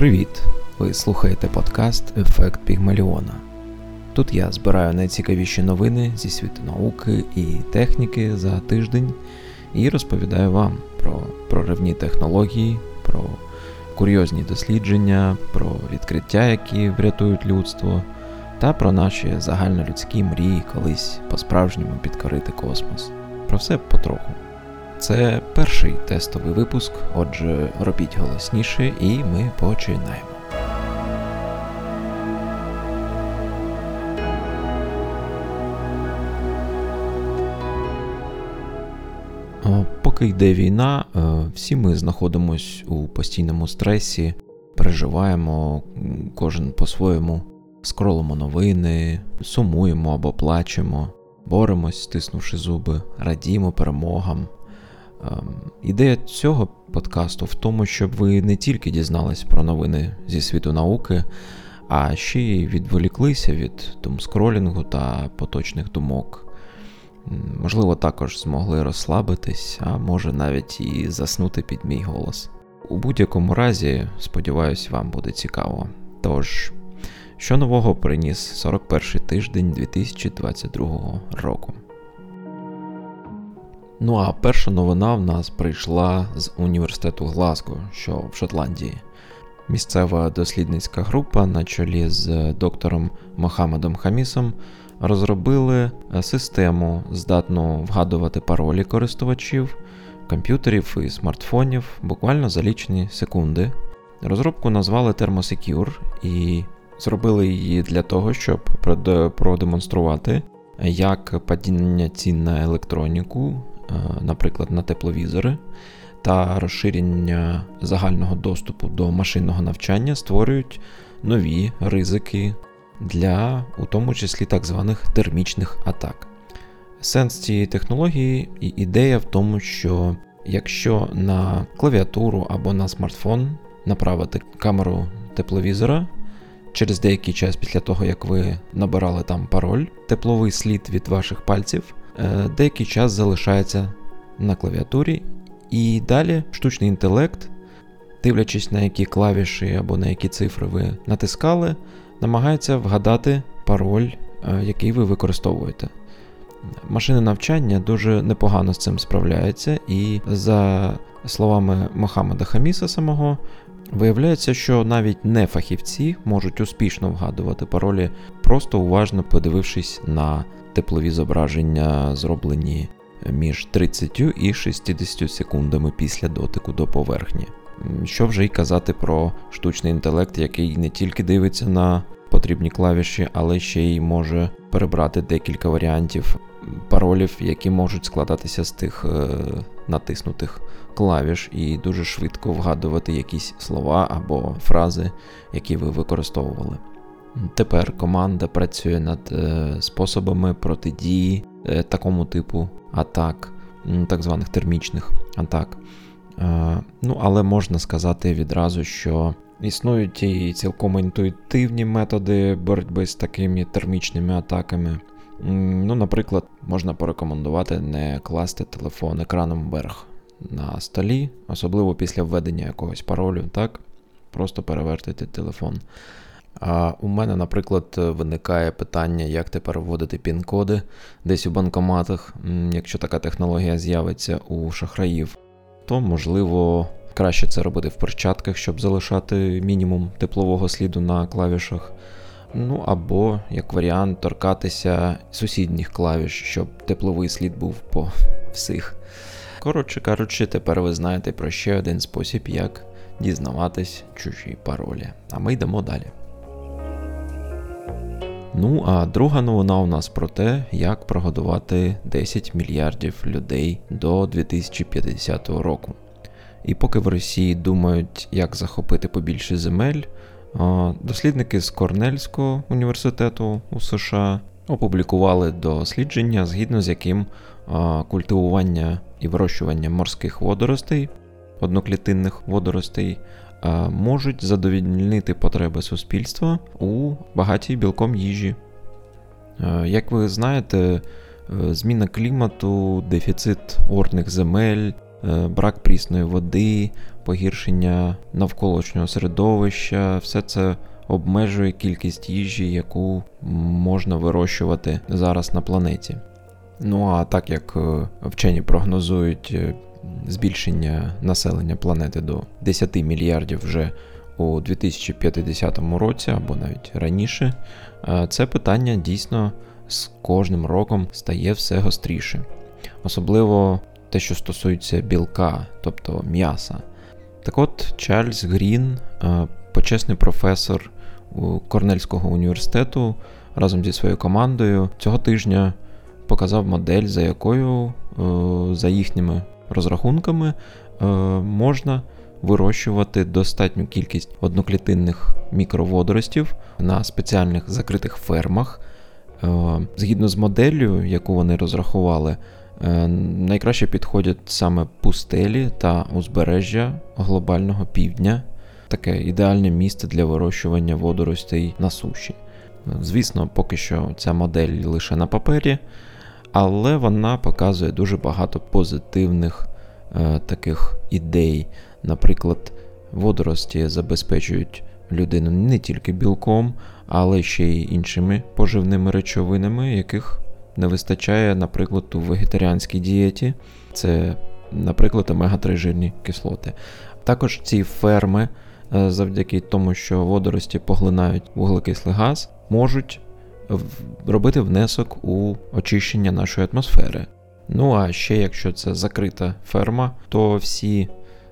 Привіт! Ви слухаєте подкаст Ефект Пігмаліона. Тут я збираю найцікавіші новини зі світу науки і техніки за тиждень і розповідаю вам про проривні технології, про курйозні дослідження, про відкриття, які врятують людство, та про наші загальнолюдські мрії колись по-справжньому підкорити космос. Про все потроху. Це перший тестовий випуск, отже, робіть голосніше, і ми починаємо. Поки йде війна, е, всі ми знаходимося у постійному стресі, переживаємо кожен по-своєму, скролимо новини, сумуємо або плачемо, боремось, стиснувши зуби, радімо перемогам. Ем, ідея цього подкасту в тому, щоб ви не тільки дізнались про новини зі світу науки, а ще й відволіклися від думскролінгу та поточних думок. Можливо, також змогли розслабитись, а може навіть і заснути під мій голос. У будь-якому разі, сподіваюсь, вам буде цікаво. Тож, що нового приніс 41-й тиждень 2022 року? Ну а перша новина в нас прийшла з університету Глазго, що в Шотландії. Місцева дослідницька група на чолі з доктором Мохамедом Хамісом розробили систему, здатну вгадувати паролі користувачів, комп'ютерів і смартфонів буквально за лічні секунди. Розробку назвали Thermosecure і зробили її для того, щоб продемонструвати, як падіння цін на електроніку Е, наприклад, на тепловізори та розширення загального доступу до машинного навчання створюють нові ризики для, у тому числі так званих термічних атак. Сенс цієї технології і ідея в тому, що якщо на клавіатуру або на смартфон направити камеру тепловізора, через деякий час після того, як ви набирали там пароль, тепловий слід від ваших пальців Е, деякий час залишається на клавіатурі, і далі штучний інтелект, дивлячись на які клавіші або на які цифри ви натискали, намагається вгадати пароль, е, який ви використовуєте. Машини навчання дуже непогано з цим справляється, і за словами Мохаммеда Хаміса самого, виявляється, що навіть не фахівці можуть успішно вгадувати паролі, просто уважно подивившись на теплові зображення зроблені між 30 і 60 секундами після дотику до поверхні. Що вже й казати про штучний інтелект, який не тільки дивиться на потрібні клавіші, але ще й може перебрати декілька варіантів паролів, які можуть складатися з тих е, натиснутих клавіш, і дуже швидко вгадувати якісь слова або фрази, які ви використовували. Тепер команда працює над е, способами протидії е, такому типу атак, так званих термічних атак. Е, ну, Але можна сказати відразу, що існують і цілком інтуїтивні методи боротьби з такими термічними атаками. Ну, Наприклад, можна порекомендувати не класти телефон екраном вверх на столі, особливо після введення якогось паролю, так? Просто перевертити телефон. А у мене, наприклад, виникає питання, як тепер вводити пін-коди десь у банкоматах. Якщо така технологія з'явиться у шахраїв, то можливо краще це робити в перчатках, щоб залишати мінімум теплового сліду на клавішах. Ну або, як варіант, торкатися сусідніх клавіш, щоб тепловий слід був по всіх. Коротше кажучи, тепер ви знаєте про ще один спосіб, як дізнаватись чужі паролі. А ми йдемо далі. Ну, а друга новина у нас про те, як прогодувати 10 мільярдів людей до 2050 року. І поки в Росії думають, як захопити побільше земель, дослідники з Корнельського університету у США опублікували дослідження, згідно з яким культивування і вирощування морських водоростей, одноклітинних водоростей можуть задовільнити потреби суспільства у багатій білком їжі. Як ви знаєте, зміна клімату, дефіцит орних земель е, брак прісної води, погіршення навколишнього середовища, все це обмежує кількість їжі, яку можна вирощувати зараз на планеті. Ну а так як е, вчені прогнозують е, збільшення населення планети до 10 мільярдів вже у 2050 році або навіть раніше, е, це питання дійсно з кожним роком стає все гостріше. Особливо те, що стосується білка, тобто м'яса. Так от, Чарльз Грін, почесний професор Корнельського університету разом зі своєю командою цього тижня показав модель, за якою, е, за їхніми розрахунками, е, можна вирощувати достатню кількість одноклітинних мікроводоростів на спеціальних закритих фермах. Е, згідно з моделлю, яку вони розрахували, найкраще підходять саме пустелі та узбережжя глобального півдня, таке ідеальне місце для вирощування водоростей на суші. Звісно, поки що ця модель лише на папері, але вона показує дуже багато позитивних е, таких ідей. Наприклад, водорості забезпечують людину не тільки білком, але ще й іншими поживними речовинами, яких не вистачає, наприклад, у вегетаріанській дієті. Це, наприклад, омега-3 жирні кислоти. Також ці ферми, е, завдяки тому, що водорості поглинають вуглекислий газ, можуть робити внесок у очищення нашої атмосфери. Ну а ще якщо це закрита ферма, то всі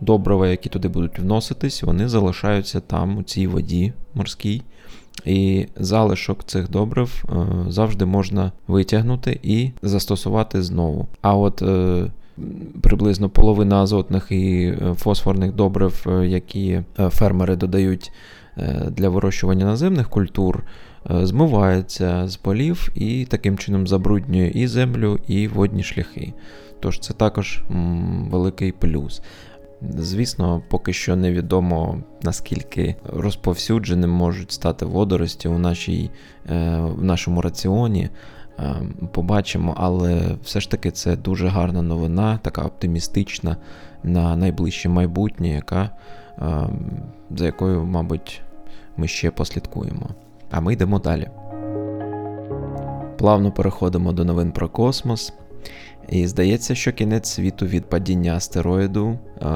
добрива, які туди будуть вноситись, вони залишаються там, у цій воді морській. І залишок цих добрив е, завжди можна витягнути і застосувати знову. А от е, приблизно половина азотних і е, фосфорних добрив, е, які фермери додають для вирощування наземних культур, Е, змивається з полів і таким чином забруднює і землю, і водні шляхи. Тож це також великий плюс. Звісно, поки що невідомо наскільки розповсюдженим можуть стати водорості у нашій, е, в нашому раціоні. Е, побачимо, але все ж таки це дуже гарна новина, така оптимістична на найближче майбутнє, яка, за якою, мабуть, ми ще послідкуємо. А ми йдемо далі. Плавно переходимо до новин про космос. І здається, що кінець світу від падіння астероїду е,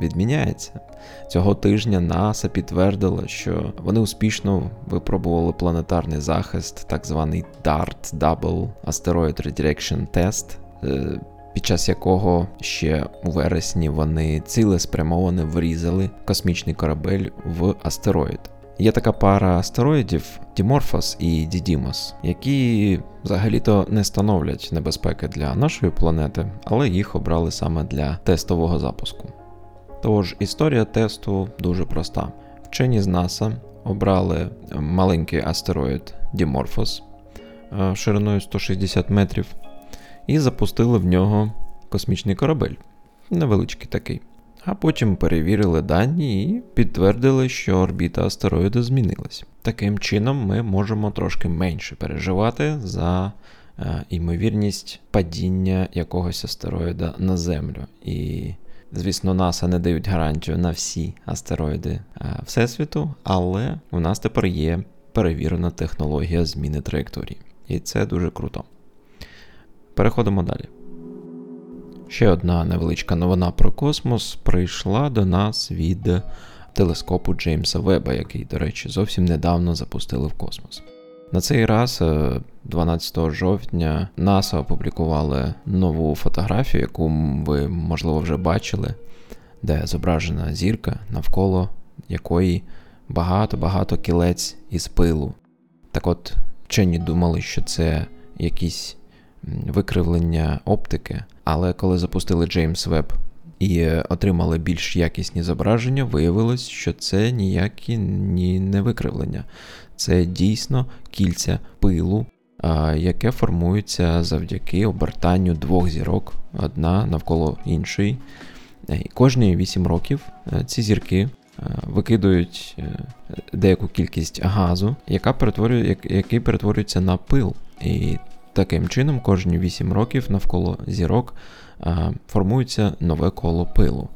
відміняється. Цього тижня НАСА підтвердила, що вони успішно випробували планетарний захист, так званий DART Double Asteroid Redirection Test, е, під час якого ще у вересні вони цілеспрямовано врізали космічний корабель в астероїд. Є така пара астероїдів Діморфос і Дідімос, які взагалі-то не становлять небезпеки для нашої планети, але їх обрали саме для тестового запуску. Тож історія тесту дуже проста. Вчені з НАСА обрали маленький астероїд Діморфос е, шириною 160 метрів і запустили в нього космічний корабель. Невеличкий такий а потім перевірили дані і підтвердили, що орбіта астероїду змінилась. Таким чином, ми можемо трошки менше переживати за е, ймовірність падіння якогось астероїда на Землю. І, звісно, НАСА не дають гарантію на всі астероїди е, Всесвіту, але у нас тепер є перевірена технологія зміни траєкторії. І це дуже круто. Переходимо далі. Ще одна невеличка новина про космос прийшла до нас від телескопу Джеймса Веба, який, до речі, зовсім недавно запустили в космос. На цей раз, 12 е, жовтня, НАСА опублікували нову фотографію, яку ви, можливо, вже бачили, де зображена зірка, навколо якої багато-багато кілець із пилу. Так от, вчені думали, що це якісь викривлення оптики, але коли запустили James Webb і отримали більш якісні зображення, виявилось, що це ніякі ні не викривлення. Це дійсно кільця пилу, яке формується завдяки обертанню двох зірок, одна навколо іншої. І Кожні 8 років е, ці зірки е, викидують е, деяку кількість газу, яка перетворює, який перетворюється на пил. І Таким чином, кожні 8 років навколо зірок формується нове коло пилу.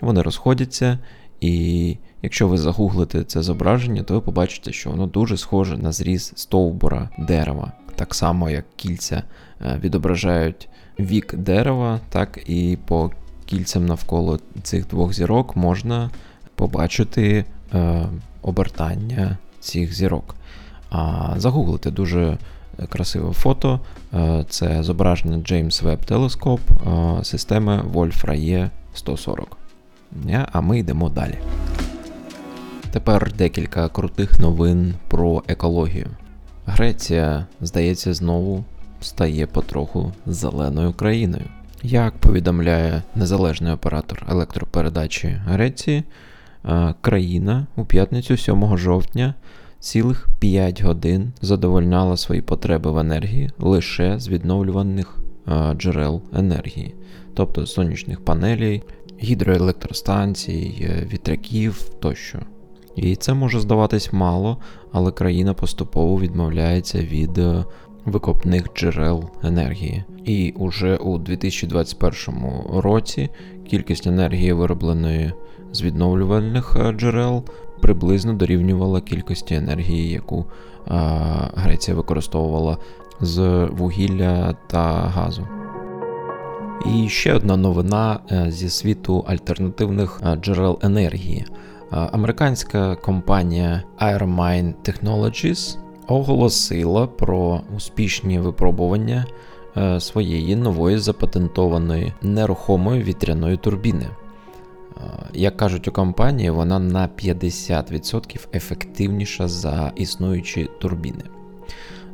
Вони розходяться, і якщо ви загуглите це зображення, то ви побачите, що воно дуже схоже на зріз стовбура дерева. Так само, як кільця е, відображають вік дерева, так і по кільцям навколо цих двох зірок можна побачити е, обертання цих зірок. А загуглити дуже красиве фото. Е, це зображення James Webb Telescope е, системи Wolf-Rayet 140. А ми йдемо далі. Тепер декілька крутих новин про екологію. Греція, здається, знову стає потроху зеленою країною. Як повідомляє незалежний оператор електропередачі Греції, е, країна у п'ятницю 7 жовтня цілих 5 годин задовольняла свої потреби в енергії лише з відновлюваних е, джерел енергії, тобто сонячних панелей, гідроелектростанцій, е, вітряків тощо. І це може здаватись мало, але країна поступово відмовляється від е, викопних джерел енергії. І уже у 2021 році кількість енергії, виробленої з відновлювальних джерел, приблизно дорівнювала кількості енергії, яку Греція використовувала з вугілля та газу. І ще одна новина е, зі світу альтернативних е, джерел енергії. Е, американська компанія Airmine Technologies оголосила про успішні випробування своєї нової запатентованої нерухомої вітряної турбіни. Як кажуть у компанії, вона на 50% ефективніша за існуючі турбіни.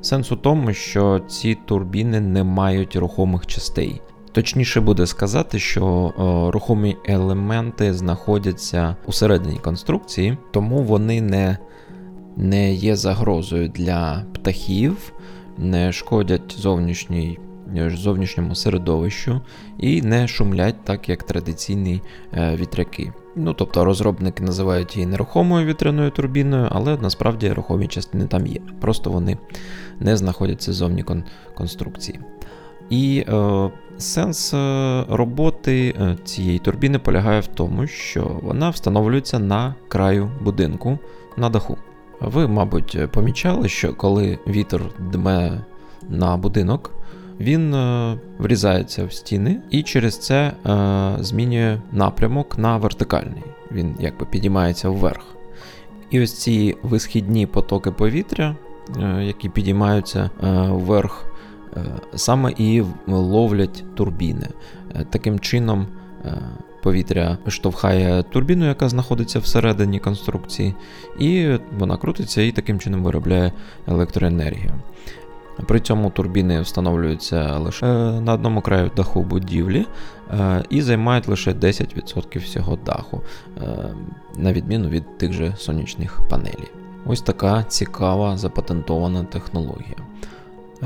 Сенс у тому, що ці турбіни не мають рухомих частей. Точніше буде сказати, що о, рухомі елементи знаходяться усередині конструкції, тому вони не не є загрозою для птахів, не шкодять зовнішній зовнішньому середовищу і не шумлять так, як традиційні е, вітряки. Ну, тобто розробники називають її нерухомою вітряною турбіною, але насправді рухомі частини там є. Просто вони не знаходяться зовні кон- конструкції. І е, сенс е, роботи е, цієї турбіни полягає в тому, що вона встановлюється на краю будинку на даху. Ви, мабуть, помічали, що коли вітер дме на будинок, він е, врізається в стіни і через це е, змінює напрямок на вертикальний. Він якби підіймається вверх. І ось ці висхідні потоки повітря, е, які підіймаються вверх, саме і ловлять турбіни. Таким чином. Повітря штовхає турбіну, яка знаходиться всередині конструкції, і вона крутиться і таким чином виробляє електроенергію. При цьому турбіни встановлюються лише на одному краю даху будівлі е, і займають лише 10% всього даху, е, на відміну від тих же сонячних панелей. Ось така цікава запатентована технологія.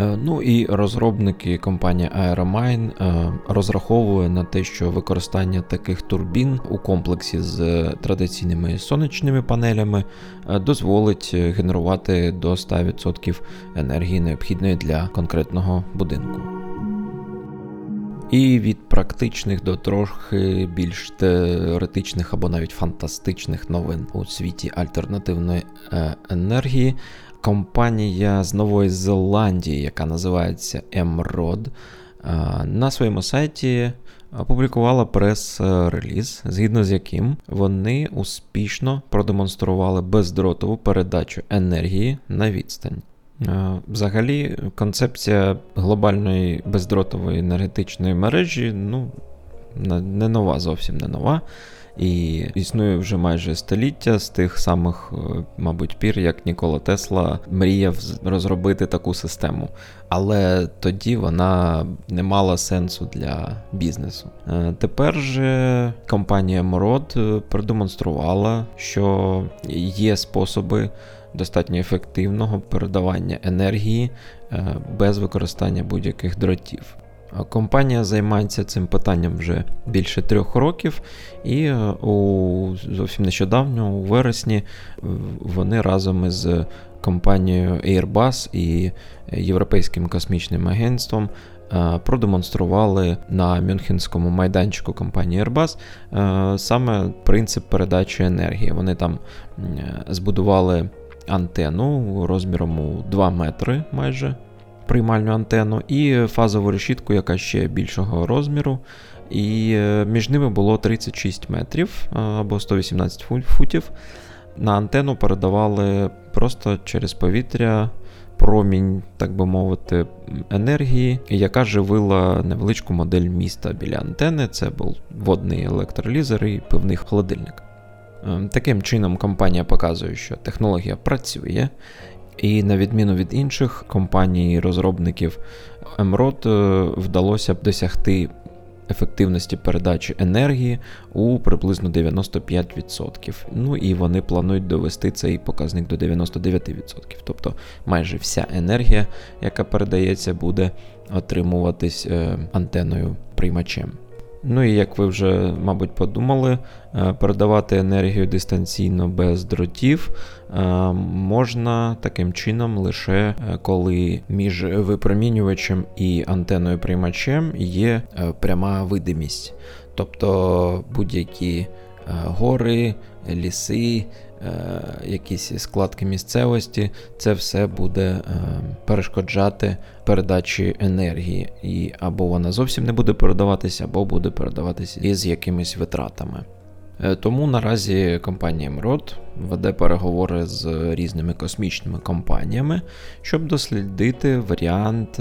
Е, ну і розробники компанії Aeromine е, розраховує на те, що використання таких турбін у комплексі з традиційними сонячними панелями е, дозволить генерувати до 100% енергії необхідної для конкретного будинку. І від практичних до трохи більш теоретичних або навіть фантастичних новин у світі альтернативної енергії компанія з Нової Зеландії, яка називається Емрод, на своєму сайті опублікувала прес-реліз, згідно з яким вони успішно продемонстрували бездротову передачу енергії на відстань. Взагалі, концепція глобальної бездротової енергетичної мережі ну, не нова, зовсім не нова. І існує вже майже століття з тих самих, е, мабуть, пір, як Нікола Тесла мріяв розробити таку систему. Але тоді вона не мала сенсу для бізнесу. Е, тепер же компанія Мород е, продемонструвала, що є способи достатньо ефективного передавання енергії без використання будь-яких дротів. Компанія займається цим питанням вже більше трьох років, і е, у зовсім нещодавно, у вересні, вони разом із компанією Airbus і Європейським космічним агентством Е, продемонстрували на Мюнхенському майданчику компанії Airbus е, саме принцип передачі енергії. Вони там збудували антенну розміром у 2 метри майже приймальну антенну, і фазову решітку, яка ще більшого розміру. І е, між ними було 36 метрів або 118 футів. На антенну передавали просто через повітря промінь, так би мовити, енергії, яка живила невеличку модель міста біля антени. Це був водний електролізер і пивний холодильник. Ем, таким чином, компанія показує, що технологія працює, і на відміну від інших компаній-розробників, Емрод вдалося б досягти ефективності передачі енергії у приблизно 95%. Ну і вони планують довести цей показник до 99%. Тобто майже вся енергія, яка передається, буде отримуватись е, антеною приймачем. Ну і як ви вже, мабуть, подумали, е, передавати енергію дистанційно без дротів е, можна таким чином лише е, коли між випромінювачем і антеною приймачем є пряма видимість. Тобто будь-які гори, ліси, якісь складки місцевості, це все буде перешкоджати передачі енергії, і або вона зовсім не буде передаватися, або буде передаватися із якимись витратами. Е, тому наразі компанія МРОД веде переговори з різними космічними компаніями, щоб дослідити варіант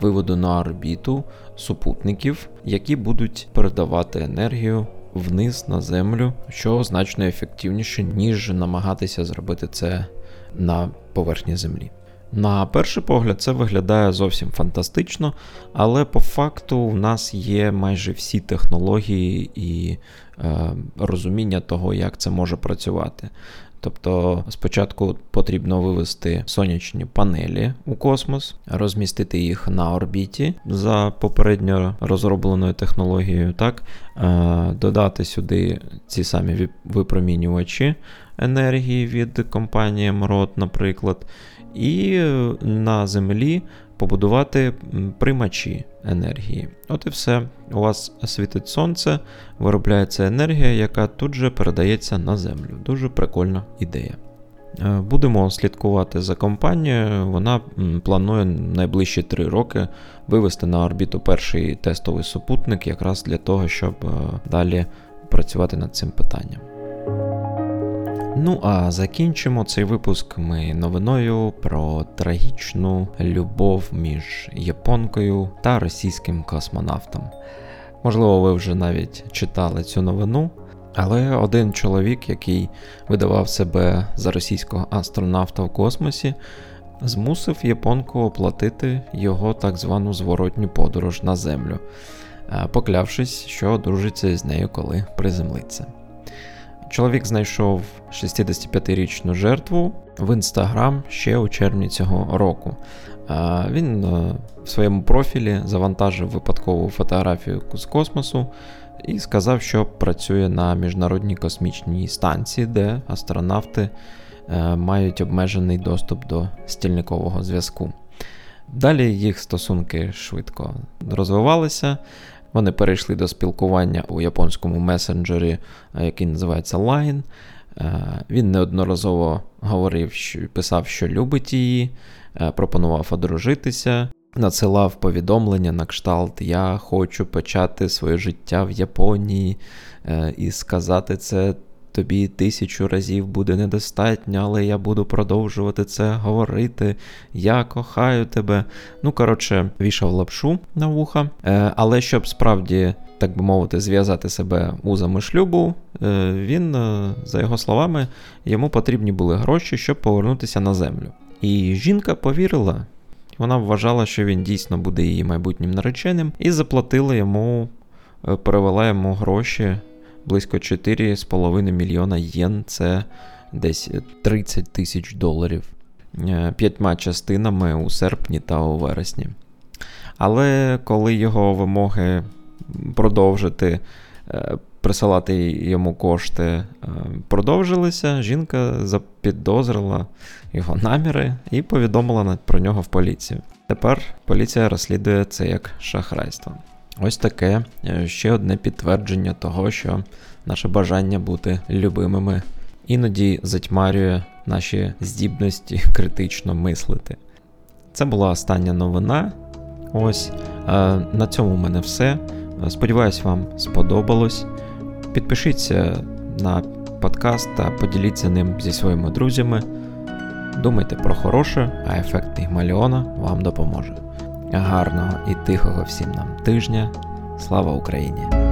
виводу на орбіту супутників, які будуть передавати енергію вниз на землю, що значно ефективніше, ніж намагатися зробити це на поверхні землі. На перший погляд, це виглядає зовсім фантастично, але по факту в нас є майже всі технології і е, розуміння того, як це може працювати. Тобто спочатку потрібно вивести сонячні панелі у космос, розмістити їх на орбіті за попередньо розробленою технологією, так, е, додати сюди ці самі випромінювачі енергії від компанії МРОД, наприклад. І на землі побудувати приймачі енергії. От і все. У вас світить сонце, виробляється енергія, яка тут же передається на землю. Дуже прикольна ідея. Е, будемо слідкувати за компанією. Вона планує найближчі три роки вивести на орбіту перший тестовий супутник, якраз для того, щоб е, далі працювати над цим питанням. Ну а закінчимо цей випуск ми новиною про трагічну любов між японкою та російським космонавтом. Можливо, ви вже навіть читали цю новину, але один чоловік, який видавав себе за російського астронавта в космосі, змусив японку оплатити його так звану зворотню подорож на Землю, поклявшись, що одружиться з нею, коли приземлиться. Чоловік знайшов 65-річну жертву в інстаграм ще у червні цього року. Він е, в своєму профілі завантажив випадкову фотографію з космосу і сказав, що працює на міжнародній космічній станції, де астронавти е, мають обмежений доступ до стільникового зв'язку. Далі їх стосунки швидко розвивалися. Вони перейшли до спілкування у японському месенджері, е, який називається Line. Е, він неодноразово говорив, що писав, що любить її, е, пропонував одружитися, надсилав повідомлення на кшталт Я хочу почати своє життя в Японії і сказати це тобі тисячу разів буде недостатньо, але я буду продовжувати це говорити. Я кохаю тебе. Ну, коротше, вішав лапшу на вуха. Е, але щоб справді, так би мовити, зв'язати себе узами шлюбу, е, він, е, за його словами, йому потрібні були гроші, щоб повернутися на землю. І жінка повірила. Вона вважала, що він дійсно буде її майбутнім нареченим, і заплатила йому, перевела йому гроші близько 4,5 мільйона єн це десь 30 тисяч доларів е, п'ятьма частинами у серпні та у вересні. Але коли його вимоги продовжити е, присилати йому кошти е, продовжилися, жінка запідозрила його наміри і повідомила про нього в поліцію. Тепер поліція розслідує це як шахрайство. Ось таке е, ще одне підтвердження того, що наше бажання бути любимими іноді затьмарює наші здібності критично мислити. Це була остання новина. Ось на цьому в мене все. Сподіваюсь, вам сподобалось. Підпишіться на подкаст та поділіться ним зі своїми друзями. Думайте про хороше, а ефект Пігмаліона вам допоможе. Гарного і тихого всім нам тижня. Слава Україні!